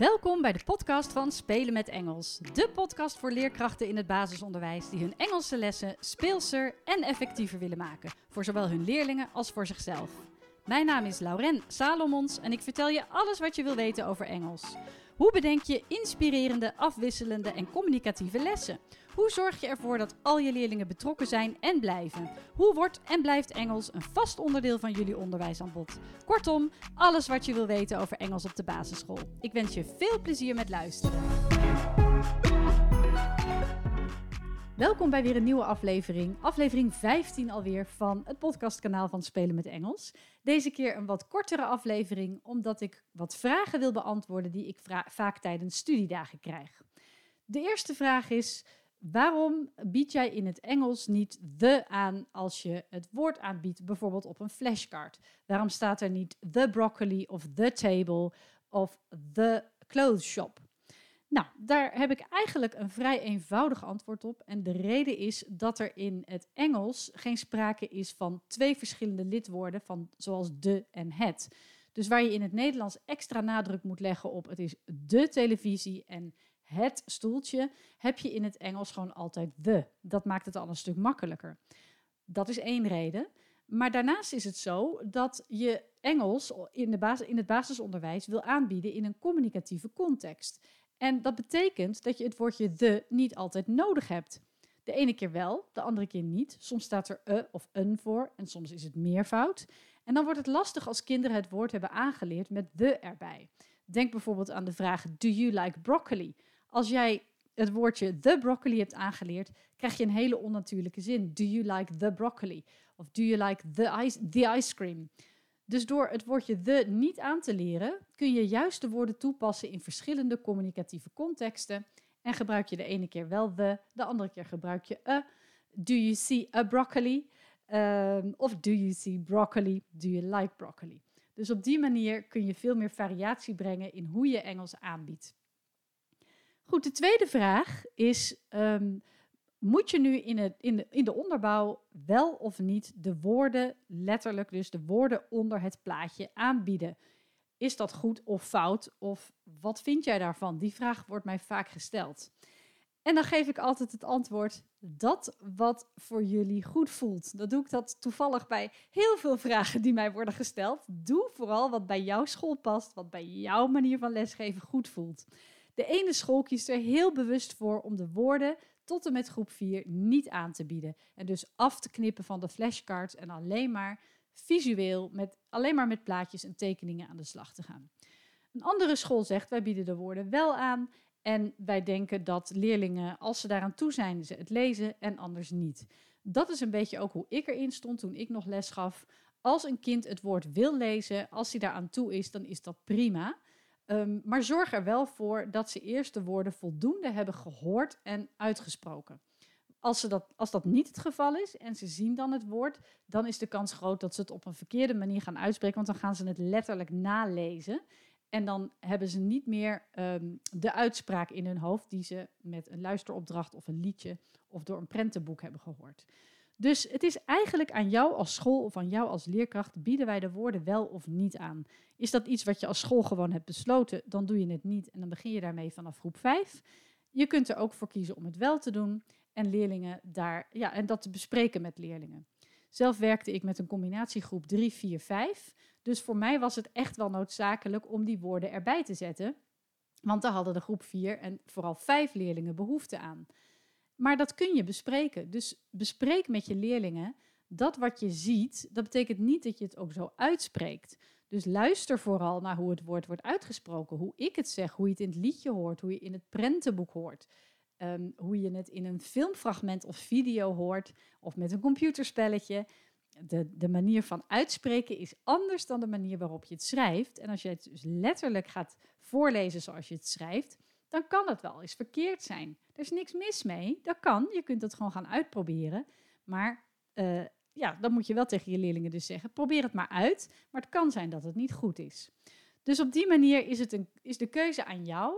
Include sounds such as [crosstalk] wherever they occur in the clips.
Welkom bij de podcast van Spelen met Engels. De podcast voor leerkrachten in het basisonderwijs die hun Engelse lessen speelser en effectiever willen maken. Voor zowel hun leerlingen als voor zichzelf. Mijn naam is Lauren Salomons en ik vertel je alles wat je wil weten over Engels. Hoe bedenk je inspirerende, afwisselende en communicatieve lessen? Hoe zorg je ervoor dat al je leerlingen betrokken zijn en blijven? Hoe wordt en blijft Engels een vast onderdeel van jullie onderwijsaanbod? Kortom, alles wat je wil weten over Engels op de basisschool. Ik wens je veel plezier met luisteren. Welkom bij weer een nieuwe aflevering. Aflevering 15 alweer van het podcastkanaal van Spelen met Engels. Deze keer een wat kortere aflevering, omdat ik wat vragen wil beantwoorden die ik vaak tijdens studiedagen krijg. De eerste vraag is: waarom bied jij in het Engels niet the aan als je het woord aanbiedt, bijvoorbeeld op een flashcard? Waarom staat er niet the broccoli of the table of the clothes shop? Nou, daar heb ik eigenlijk een vrij eenvoudig antwoord op. En de reden is dat er in het Engels geen sprake is van twee verschillende lidwoorden, van, zoals de en het. Dus waar je in het Nederlands extra nadruk moet leggen op het is de televisie en het stoeltje, heb je in het Engels gewoon altijd the. Dat maakt het al een stuk makkelijker. Dat is één reden. Maar daarnaast is het zo dat je Engels in, de basis, in het basisonderwijs wil aanbieden in een communicatieve context. En dat betekent dat je het woordje the niet altijd nodig hebt. De ene keer wel, de andere keer niet. Soms staat er e of een voor en soms is het meervoud. En dan wordt het lastig als kinderen het woord hebben aangeleerd met the erbij. Denk bijvoorbeeld aan de vraag: Do you like broccoli? Als jij het woordje the broccoli hebt aangeleerd, krijg je een hele onnatuurlijke zin. Do you like the broccoli? Of do you like the ice, the ice cream? Dus door het woordje the niet aan te leren, kun je juist de woorden toepassen in verschillende communicatieve contexten. En gebruik je de ene keer wel the, de andere keer gebruik je a. Do you see a broccoli? Um, of do you see broccoli? Do you like broccoli? Dus op die manier kun je veel meer variatie brengen in hoe je Engels aanbiedt. Goed, de tweede vraag is: um, moet je nu in, het, in, de, in de onderbouw wel of niet de woorden, letterlijk dus de woorden onder het plaatje aanbieden? Is dat goed of fout? Of wat vind jij daarvan? Die vraag wordt mij vaak gesteld. En dan geef ik altijd het antwoord: dat wat voor jullie goed voelt. Dat doe ik dat toevallig bij heel veel vragen die mij worden gesteld. Doe vooral wat bij jouw school past, wat bij jouw manier van lesgeven goed voelt. De ene school kiest er heel bewust voor om de woorden tot en met groep 4 niet aan te bieden. En dus af te knippen van de flashcards en alleen maar visueel, met, alleen maar met plaatjes en tekeningen aan de slag te gaan. Een andere school zegt, wij bieden de woorden wel aan en wij denken dat leerlingen, als ze daaraan toe zijn, ze het lezen en anders niet. Dat is een beetje ook hoe ik erin stond toen ik nog les gaf. Als een kind het woord wil lezen, als hij daaraan toe is, dan is dat prima. Ehm, maar zorg er wel voor dat ze eerst de woorden voldoende hebben gehoord en uitgesproken. Als, ze dat, als dat niet het geval is en ze zien dan het woord, dan is de kans groot dat ze het op een verkeerde manier gaan uitspreken, want dan gaan ze het letterlijk nalezen. En dan hebben ze niet meer ehm, de uitspraak in hun hoofd die ze met een luisteropdracht of een liedje of door een prentenboek hebben gehoord. Dus het is eigenlijk aan jou als school of aan jou als leerkracht, bieden wij de woorden wel of niet aan. Is dat iets wat je als school gewoon hebt besloten, dan doe je het niet en dan begin je daarmee vanaf groep 5. Je kunt er ook voor kiezen om het wel te doen en leerlingen daar, ja, en dat te bespreken met leerlingen. Zelf werkte ik met een combinatiegroep 3, 4, 5. Dus voor mij was het echt wel noodzakelijk om die woorden erbij te zetten. Want daar hadden de groep 4 en vooral 5 leerlingen behoefte aan. Maar dat kun je bespreken. Dus bespreek met je leerlingen dat wat je ziet, dat betekent niet dat je het ook zo uitspreekt. Dus luister vooral naar hoe het woord wordt uitgesproken, hoe ik het zeg, hoe je het in het liedje hoort, hoe je in het prentenboek hoort, ehm, hoe je het in een filmfragment of video hoort of met een computerspelletje. De, de manier van uitspreken is anders dan de manier waarop je het schrijft. En als je het dus letterlijk gaat voorlezen zoals je het schrijft, dan kan het wel eens verkeerd zijn. Er is niks mis mee, dat kan. Je kunt het gewoon gaan uitproberen. Maar uh, ja, dan moet je wel tegen je leerlingen dus zeggen: probeer het maar uit. Maar het kan zijn dat het niet goed is. Dus op die manier is, het een, is de keuze aan jou.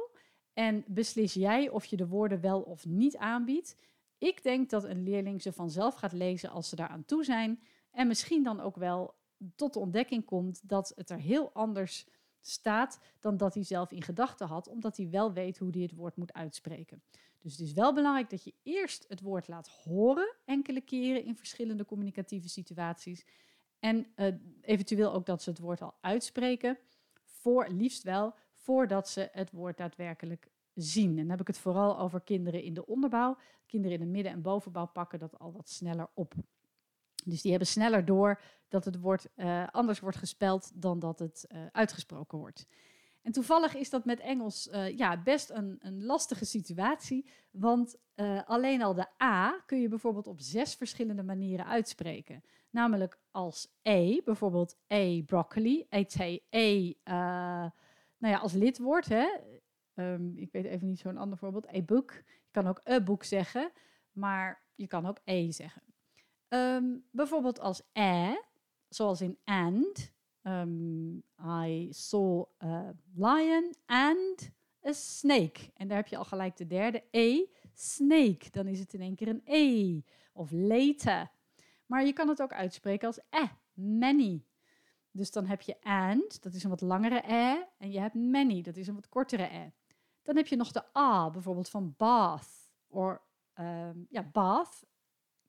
En beslis jij of je de woorden wel of niet aanbiedt. Ik denk dat een leerling ze vanzelf gaat lezen als ze daaraan toe zijn. En misschien dan ook wel tot de ontdekking komt dat het er heel anders staat dan dat hij zelf in gedachten had, omdat hij wel weet hoe hij het woord moet uitspreken. Dus het is wel belangrijk dat je eerst het woord laat horen, enkele keren in verschillende communicatieve situaties. En uh, eventueel ook dat ze het woord al uitspreken, voor, liefst wel, voordat ze het woord daadwerkelijk zien. En dan heb ik het vooral over kinderen in de onderbouw. Kinderen in de midden- en bovenbouw pakken dat al wat sneller op. Dus die hebben sneller door dat het woord uh, anders wordt gespeld dan dat het uh, uitgesproken wordt. En toevallig is dat met Engels uh, ja, best een, een, lastige situatie, want alleen al de A kun je bijvoorbeeld op zes verschillende manieren uitspreken. Namelijk als E, bijvoorbeeld A broccoli, ET, E, nou ja, als lidwoord. Hè? Um, ik weet even niet zo'n ander voorbeeld. A book. Je kan ook a book zeggen, maar je kan ook E zeggen. Um, bijvoorbeeld als a, zoals in and. Um, I saw a lion and a snake. En daar heb je al gelijk de derde. A, snake. Dan is het in één keer een E. Of later. Maar je kan het ook uitspreken als eh, many. Dus dan heb je and, dat is een wat langere e. En je hebt many, dat is een wat kortere e. Dan heb je nog de a, bijvoorbeeld van bath. Of um, ja, bath.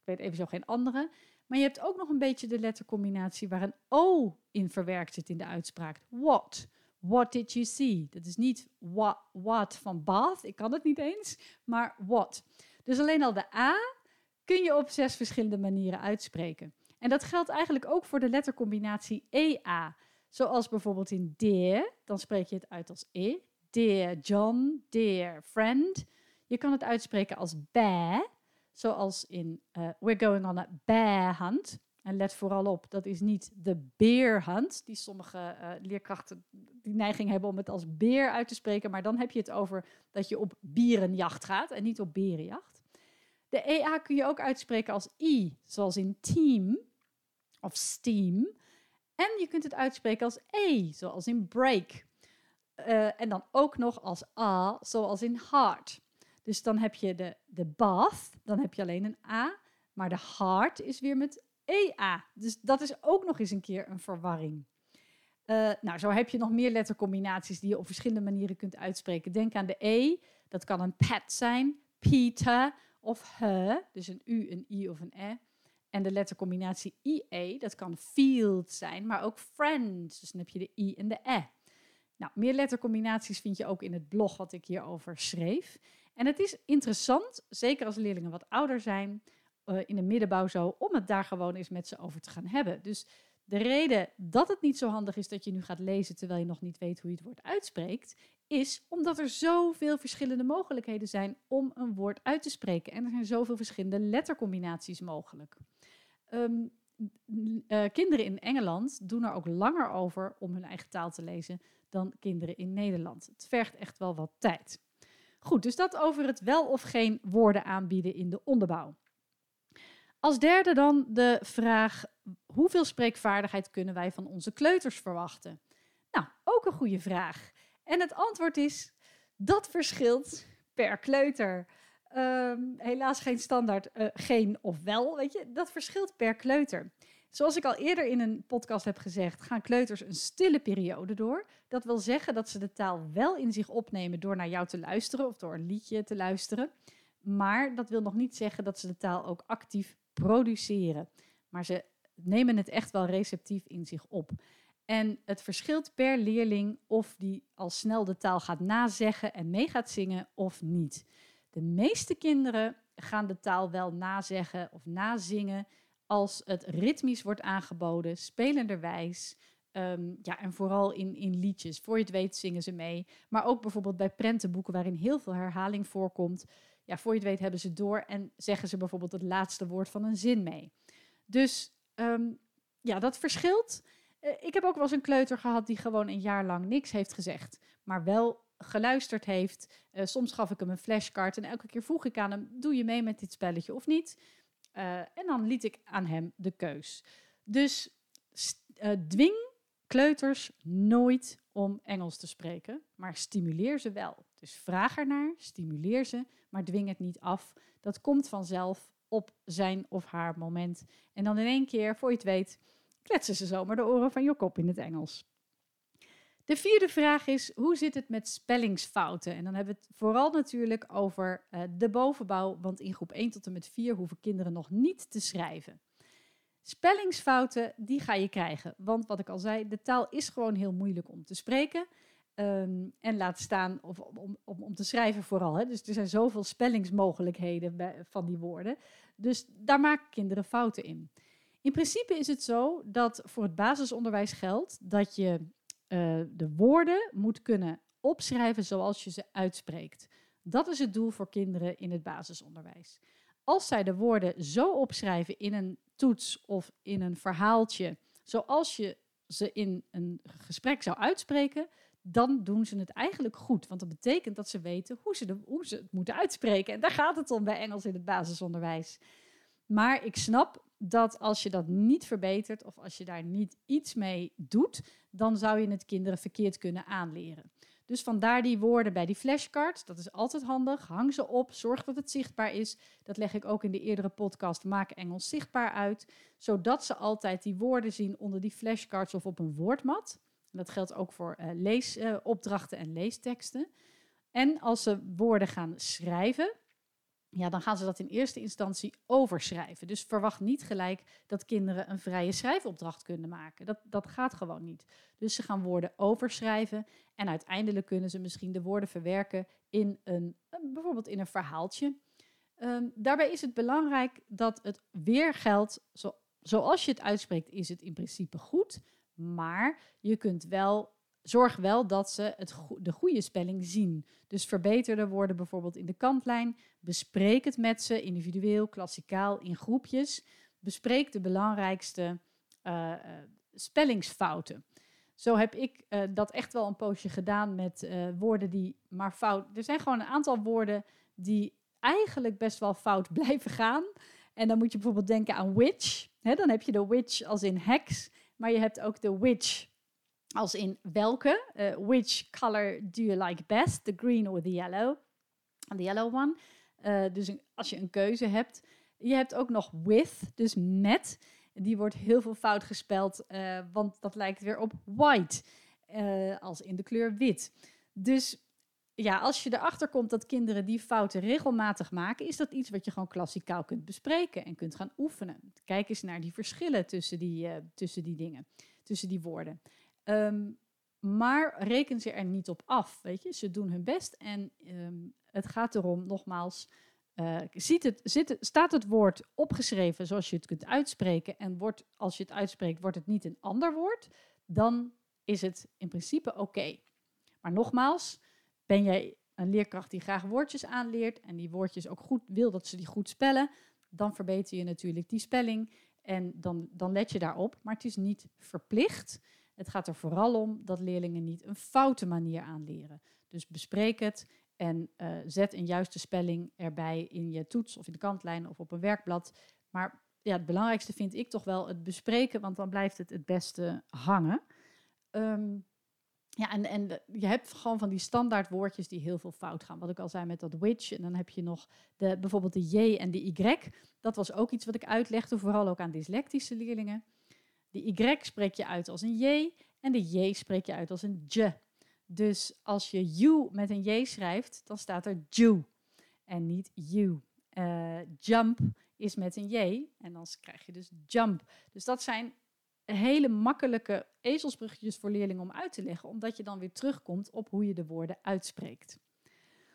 Weet even zo geen andere. Maar je hebt ook nog een beetje de lettercombinatie waar een O in verwerkt zit in de uitspraak. What? What did you see? Dat is niet what, what van bath, ik kan het niet eens, maar what. Dus alleen al de A kun je op zes verschillende manieren uitspreken. En dat geldt eigenlijk ook voor de lettercombinatie EA. Zoals bijvoorbeeld in dear, dan spreek je het uit als E. Dear John, dear friend. Je kan het uitspreken als bear, zoals in uh, We're going on a bear hunt. En let vooral op, dat is niet de bear hunt, die sommige uh, leerkrachten die neiging hebben om het als beer uit te spreken, maar dan heb je het over dat je op bierenjacht gaat en niet op berenjacht. De EA kun je ook uitspreken als I, zoals in team of steam. En je kunt het uitspreken als E, zoals in break. Uh, en dan ook nog als A, zoals in heart. Dus dan heb je de, de bath, dan heb je alleen een A. Maar de heart is weer met EA. Dus dat is ook nog eens een keer een verwarring. Uh, nou, zo heb je nog meer lettercombinaties die je op verschillende manieren kunt uitspreken. Denk aan de E, dat kan een pet zijn, Peter of her, dus een U, een I of een E. En de lettercombinatie IE, dat kan field zijn, maar ook friends. Dus dan heb je de I en de E. Nou, meer lettercombinaties vind je ook in het blog wat ik hierover schreef. En het is interessant, zeker als leerlingen wat ouder zijn, uh, in de middenbouw zo, om het daar gewoon eens met ze over te gaan hebben. Dus de reden dat het niet zo handig is dat je nu gaat lezen terwijl je nog niet weet hoe je het woord uitspreekt, is omdat er zoveel verschillende mogelijkheden zijn om een woord uit te spreken. En er zijn zoveel verschillende lettercombinaties mogelijk. Um, uh, kinderen in Engeland doen er ook langer over om hun eigen taal te lezen dan kinderen in Nederland. Het vergt echt wel wat tijd. Goed, dus dat over het wel of geen woorden aanbieden in de onderbouw. Als derde dan de vraag: hoeveel spreekvaardigheid kunnen wij van onze kleuters verwachten? Nou, ook een goede vraag. En het antwoord is: dat verschilt per kleuter. Um, helaas geen standaard uh, geen of wel, weet je. Dat verschilt per kleuter. Zoals ik al eerder in een podcast heb gezegd, gaan kleuters een stille periode door. Dat wil zeggen dat ze de taal wel in zich opnemen door naar jou te luisteren of door een liedje te luisteren. Maar dat wil nog niet zeggen dat ze de taal ook actief produceren. Maar ze nemen het echt wel receptief in zich op. En het verschilt per leerling of die al snel de taal gaat nazeggen en mee gaat zingen of niet. De meeste kinderen gaan de taal wel nazeggen of nazingen als het ritmisch wordt aangeboden, spelenderwijs. Um, ja, en vooral in, in liedjes. Voor je het weet zingen ze mee. Maar ook bijvoorbeeld bij prentenboeken waarin heel veel herhaling voorkomt. Ja, voor je het weet hebben ze door en zeggen ze bijvoorbeeld het laatste woord van een zin mee. Dus um, ja, dat verschilt. Uh, ik heb ook wel eens een kleuter gehad die gewoon een jaar lang niks heeft gezegd. Maar wel geluisterd heeft. Uh, soms gaf ik hem een flashcard en elke keer vroeg ik aan hem: Doe je mee met dit spelletje of niet? Uh, en dan liet ik aan hem de keus. Dus uh, dwing kleuters nooit om Engels te spreken, maar stimuleer ze wel. Dus vraag ernaar, stimuleer ze, maar dwing het niet af. Dat komt vanzelf op zijn of haar moment. En dan in één keer, voor je het weet, kletsen ze zomaar de oren van je kop in het Engels. De vierde vraag is, hoe zit het met spellingsfouten? En dan hebben we het vooral natuurlijk over uh, de bovenbouw, want in groep 1 tot en met 4 hoeven kinderen nog niet te schrijven. Spellingsfouten, die ga je krijgen. Want wat ik al zei, de taal is gewoon heel moeilijk om te spreken. Um, en laat staan of, om, om, om te schrijven vooral. Hè. Dus er zijn zoveel spellingsmogelijkheden van die woorden. Dus daar maken kinderen fouten in. In principe is het zo dat voor het basisonderwijs geldt dat je uh, de woorden moet kunnen opschrijven zoals je ze uitspreekt. Dat is het doel voor kinderen in het basisonderwijs. Als zij de woorden zo opschrijven in een toets of in een verhaaltje, zoals je ze in een gesprek zou uitspreken, dan doen ze het eigenlijk goed. Want dat betekent dat ze weten hoe ze, de, hoe ze het moeten uitspreken. En daar gaat het om bij Engels in het basisonderwijs. Maar ik snap dat als je dat niet verbetert of als je daar niet iets mee doet, dan zou je het kinderen verkeerd kunnen aanleren. Dus vandaar die woorden bij die flashcards. Dat is altijd handig. Hang ze op. Zorg dat het zichtbaar is. Dat leg ik ook in de eerdere podcast Maak Engels zichtbaar uit. Zodat ze altijd die woorden zien onder die flashcards of op een woordmat. Dat geldt ook voor uh, leesopdrachten en leesteksten. En als ze woorden gaan schrijven, ja, dan gaan ze dat in eerste instantie overschrijven. Dus verwacht niet gelijk dat kinderen een vrije schrijfopdracht kunnen maken. Dat, dat gaat gewoon niet. Dus ze gaan woorden overschrijven en uiteindelijk kunnen ze misschien de woorden verwerken in een, bijvoorbeeld in een verhaaltje. Um, daarbij is het belangrijk dat het weer geldt, zo, zoals je het uitspreekt, is het in principe goed. Maar je kunt wel zorg wel dat ze het de goede spelling zien. Dus verbeter de woorden bijvoorbeeld in de kantlijn. Bespreek het met ze individueel, klassikaal, in groepjes. Bespreek de belangrijkste uh, spellingsfouten. Zo heb ik uh, dat echt wel een poosje gedaan met woorden die maar fout. Er zijn gewoon een aantal woorden die eigenlijk best wel fout [laughs] blijven gaan. En dan moet je bijvoorbeeld denken aan witch. dan heb je de witch als in heks, maar je hebt ook de witch als in welke. Uh, which color do you like best? The green or the yellow? The yellow one. Uh, dus als je een keuze hebt. Je hebt ook nog with, dus met. Die wordt heel veel fout gespeld, uh, want dat lijkt weer op white. als in de kleur wit. Dus ja, als je erachter komt dat kinderen die fouten regelmatig maken, is dat iets wat je gewoon klassikaal kunt bespreken en kunt gaan oefenen. Kijk eens naar die verschillen tussen die, tussen die dingen, tussen die woorden. Um, maar reken ze er niet op af. Weet je? Ze doen hun best en um, het gaat erom, nogmaals, uh, ziet het, zit staat het woord opgeschreven zoals je het kunt uitspreken en wordt, als je het uitspreekt, wordt het niet een ander woord, dan is het in principe oké. Maar nogmaals, ben jij een leerkracht die graag woordjes aanleert en die woordjes ook goed wil dat ze die goed spellen, dan verbeter je natuurlijk die spelling en dan, dan let je daarop. Maar het is niet verplicht. Het gaat er vooral om dat leerlingen niet een foute manier aanleren. Dus bespreek het en uh, zet een juiste spelling erbij in je toets of in de kantlijn of op een werkblad. Maar ja, het belangrijkste vind ik toch wel het bespreken, want dan blijft het het beste hangen. Um, ja, en, en je hebt gewoon van die standaard woordjes die heel veel fout gaan. Wat ik al zei met dat which. En dan heb je nog de, bijvoorbeeld de J en de Y. Dat was ook iets wat ik uitlegde, vooral ook aan dyslectische leerlingen. De Y spreek je uit als een J en de J spreek je uit als een J. Dus als je you met een J schrijft, dan staat er Jew en niet you. Uh, jump is met een J en dan krijg je dus jump. Dus dat zijn hele makkelijke ezelsbruggetjes voor leerlingen om uit te leggen, omdat je dan weer terugkomt op hoe je de woorden uitspreekt.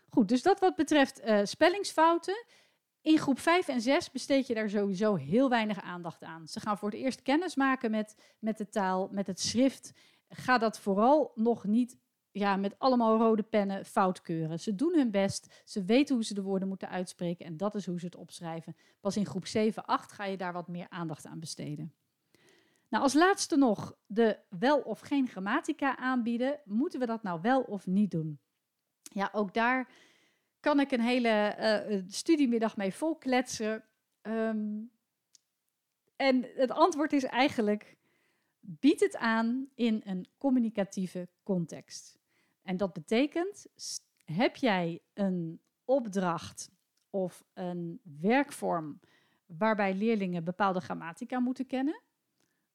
Goed, dus dat wat betreft uh, spellingsfouten. In groep 5 en 6 besteed je daar sowieso heel weinig aandacht aan. Ze gaan voor het eerst kennis maken met, met de taal, met het schrift. Ga dat vooral nog niet ja, met allemaal rode pennen fout keuren. Ze doen hun best, ze weten hoe ze de woorden moeten uitspreken en dat is hoe ze het opschrijven. Pas in groep 7, 8 ga je daar wat meer aandacht aan besteden. Nou, als laatste nog de wel of geen grammatica aanbieden. Moeten we dat nou wel of niet doen? Ja, ook daar kan ik een hele uh, studiemiddag mee volkletsen. Um, en het antwoord is eigenlijk: bied het aan in een communicatieve context. En dat betekent: heb jij een opdracht of een werkvorm waarbij leerlingen bepaalde grammatica moeten kennen,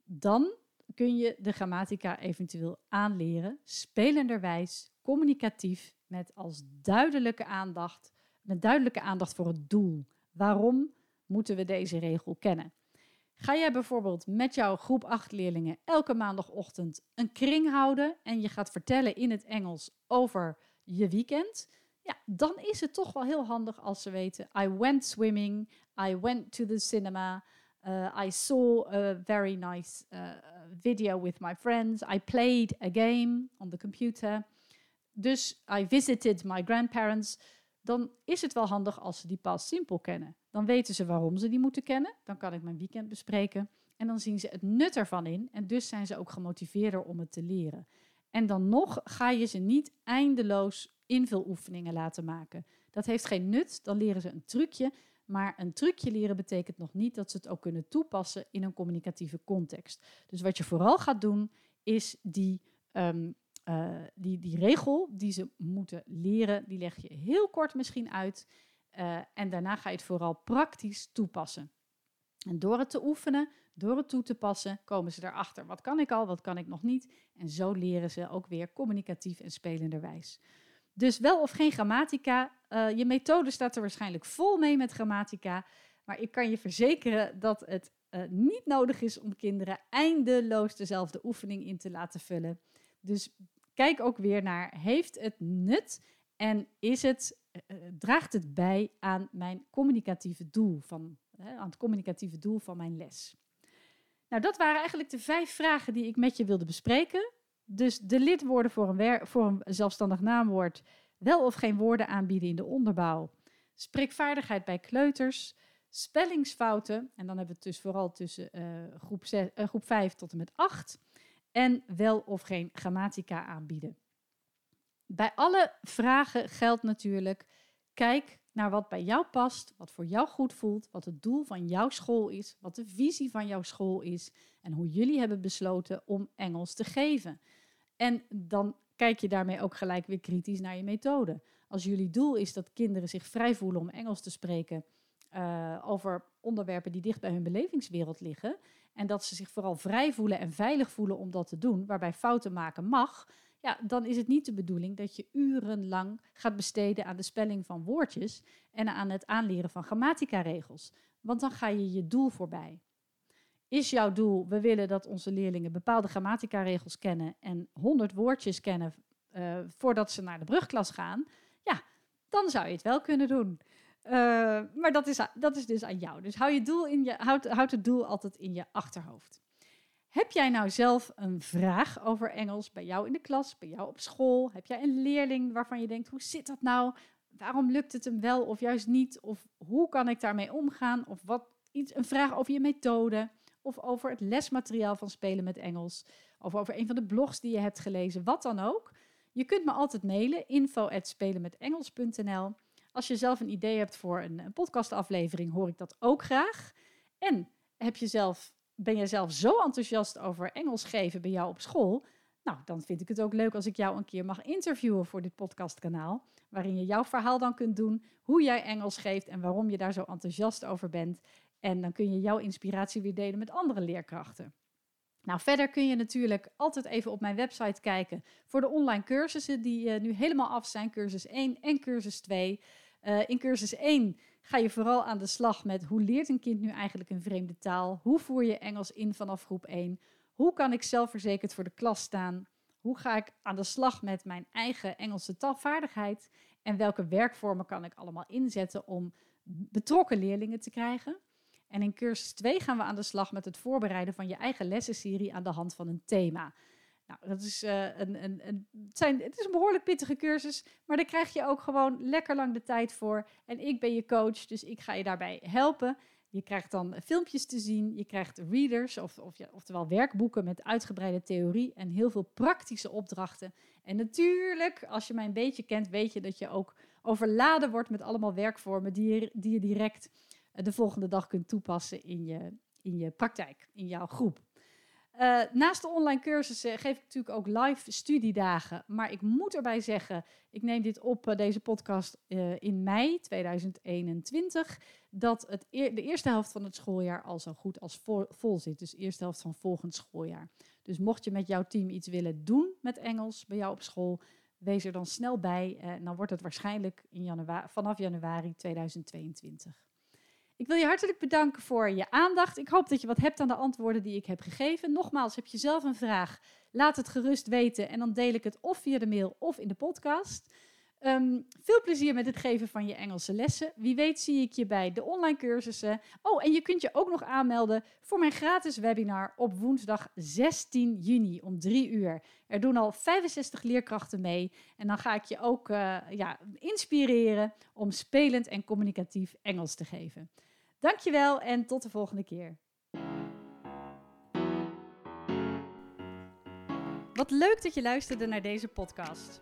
dan kun je de grammatica eventueel aanleren, spelenderwijs, communicatief, met als duidelijke aandacht, met duidelijke aandacht voor het doel. Waarom moeten we deze regel kennen? Ga jij bijvoorbeeld met jouw groep 8 leerlingen elke maandagochtend een kring houden en je gaat vertellen in het Engels over je weekend? Ja, dan is het toch wel heel handig als ze weten: I went swimming, I went to the cinema, uh, I saw a very nice uh, video with my friends, I played a game on the computer. Dus I visited my grandparents. Dan is het wel handig als ze die pas simpel kennen. Dan weten ze waarom ze die moeten kennen. Dan kan ik mijn weekend bespreken. En dan zien ze het nut ervan in. En dus zijn ze ook gemotiveerder om het te leren. En dan nog ga je ze niet eindeloos invuloefeningen laten maken. Dat heeft geen nut. Dan leren ze een trucje. Maar een trucje leren betekent nog niet dat ze het ook kunnen toepassen in een communicatieve context. Dus wat je vooral gaat doen, is die, ehm, eh, die, die regel die ze moeten leren, die leg je heel kort misschien uit. Uh, en daarna ga je het vooral praktisch toepassen. En door het te oefenen, door het toe te passen, komen ze erachter. Wat kan ik al, wat kan ik nog niet? En zo leren ze ook weer communicatief en spelenderwijs. Dus wel of geen grammatica. Uh, je methode staat er waarschijnlijk vol mee met grammatica. Maar ik kan je verzekeren dat het niet nodig is om kinderen eindeloos dezelfde oefening in te laten vullen. Dus kijk ook weer naar, heeft het nut en is het, uh, draagt het bij aan mijn communicatieve doel, van, aan het communicatieve doel van mijn les? Nou, dat waren eigenlijk de vijf vragen die ik met je wilde bespreken. Dus de lidwoorden voor een, voor een zelfstandig naamwoord, wel of geen woorden aanbieden in de onderbouw. Spreekvaardigheid bij kleuters, spellingsfouten, en dan hebben we het dus vooral tussen uh, groep, groep 5 tot en met 8, en wel of geen grammatica aanbieden. Bij alle vragen geldt natuurlijk, kijk naar wat bij jou past, wat voor jou goed voelt, wat het doel van jouw school is, wat de visie van jouw school is en hoe jullie hebben besloten om Engels te geven. En dan kijk je daarmee ook gelijk weer kritisch naar je methode. Als jullie doel is dat kinderen zich vrij voelen om Engels te spreken uh, over onderwerpen die dicht bij hun belevingswereld liggen, en dat ze zich vooral vrij voelen en veilig voelen om dat te doen, waarbij fouten maken mag, ja, dan is het niet de bedoeling dat je urenlang gaat besteden aan de spelling van woordjes en aan het aanleren van grammatica-regels. Want dan ga je je doel voorbij. Is jouw doel, we willen dat onze leerlingen bepaalde grammatica-regels kennen en 100 woordjes kennen uh, voordat ze naar de brugklas gaan? Ja, dan zou je het wel kunnen doen. Uh, maar dat is, dat is dus aan jou. Dus hou, je doel in je, houd, houd het doel altijd in je achterhoofd. Heb jij nou zelf een vraag over Engels bij jou in de klas, bij jou op school? Heb jij een leerling waarvan je denkt, hoe zit dat nou? Waarom lukt het hem wel of juist niet? Of hoe kan ik daarmee omgaan? Of wat, iets, een vraag over je methode? Of over het lesmateriaal van Spelen met Engels? Of over een van de blogs die je hebt gelezen? Wat dan ook. Je kunt me altijd mailen, info.spelenmetengels.nl. Als je zelf een idee hebt voor een, een podcastaflevering, hoor ik dat ook graag. En heb je zelf ben jij zelf zo enthousiast over Engels geven bij jou op school? Nou, dan vind ik het ook leuk als ik jou een keer mag interviewen voor dit podcastkanaal. Waarin je jouw verhaal dan kunt doen, hoe jij Engels geeft en waarom je daar zo enthousiast over bent. En dan kun je jouw inspiratie weer delen met andere leerkrachten. Nou, verder kun je natuurlijk altijd even op mijn website kijken voor de online cursussen die uh, nu helemaal af zijn, cursus 1 en cursus 2. Uh, in cursus 1 ga je vooral aan de slag met hoe leert een kind nu eigenlijk een vreemde taal? Hoe voer je Engels in vanaf groep 1? Hoe kan ik zelfverzekerd voor de klas staan? Hoe ga ik aan de slag met mijn eigen Engelse taalvaardigheid? En welke werkvormen kan ik allemaal inzetten om betrokken leerlingen te krijgen? En in cursus 2 gaan we aan de slag met het voorbereiden van je eigen lessenserie aan de hand van een thema. Nou, dat is, uh, een, een, een, het, zijn, het is een behoorlijk pittige cursus, maar daar krijg je ook gewoon lekker lang de tijd voor. En ik ben je coach, dus ik ga je daarbij helpen. Je krijgt dan filmpjes te zien, je krijgt readers, of, of, oftewel werkboeken met uitgebreide theorie en heel veel praktische opdrachten. En natuurlijk, als je mij een beetje kent, weet je dat je ook overladen wordt met allemaal werkvormen die je, die je direct de volgende dag kunt toepassen in je, in je praktijk, in jouw groep. Uh, naast de online cursussen geef ik natuurlijk ook live studiedagen. Maar ik moet erbij zeggen, ik neem dit op, uh, deze podcast, uh, in mei 2021, dat het de eerste helft van het schooljaar al zo goed als vol, vol zit. Dus de eerste helft van volgend schooljaar. Dus mocht je met jouw team iets willen doen met Engels bij jou op school, wees er dan snel bij. En dan wordt het waarschijnlijk in januari, vanaf januari 2022. Ik wil je hartelijk bedanken voor je aandacht. Ik hoop dat je wat hebt aan de antwoorden die ik heb gegeven. Nogmaals, heb je zelf een vraag? Laat het gerust weten en dan deel ik het of via de mail of in de podcast. Um, veel plezier met het geven van je Engelse lessen. Wie weet zie ik je bij de online cursussen. Oh, en je kunt je ook nog aanmelden voor mijn gratis webinar op woensdag 16 juni om 3 uur. Er doen al 65 leerkrachten mee. En dan ga ik je ook uh, ja, inspireren om spelend en communicatief Engels te geven. Dankjewel en tot de volgende keer. Wat leuk dat je luisterde naar deze podcast.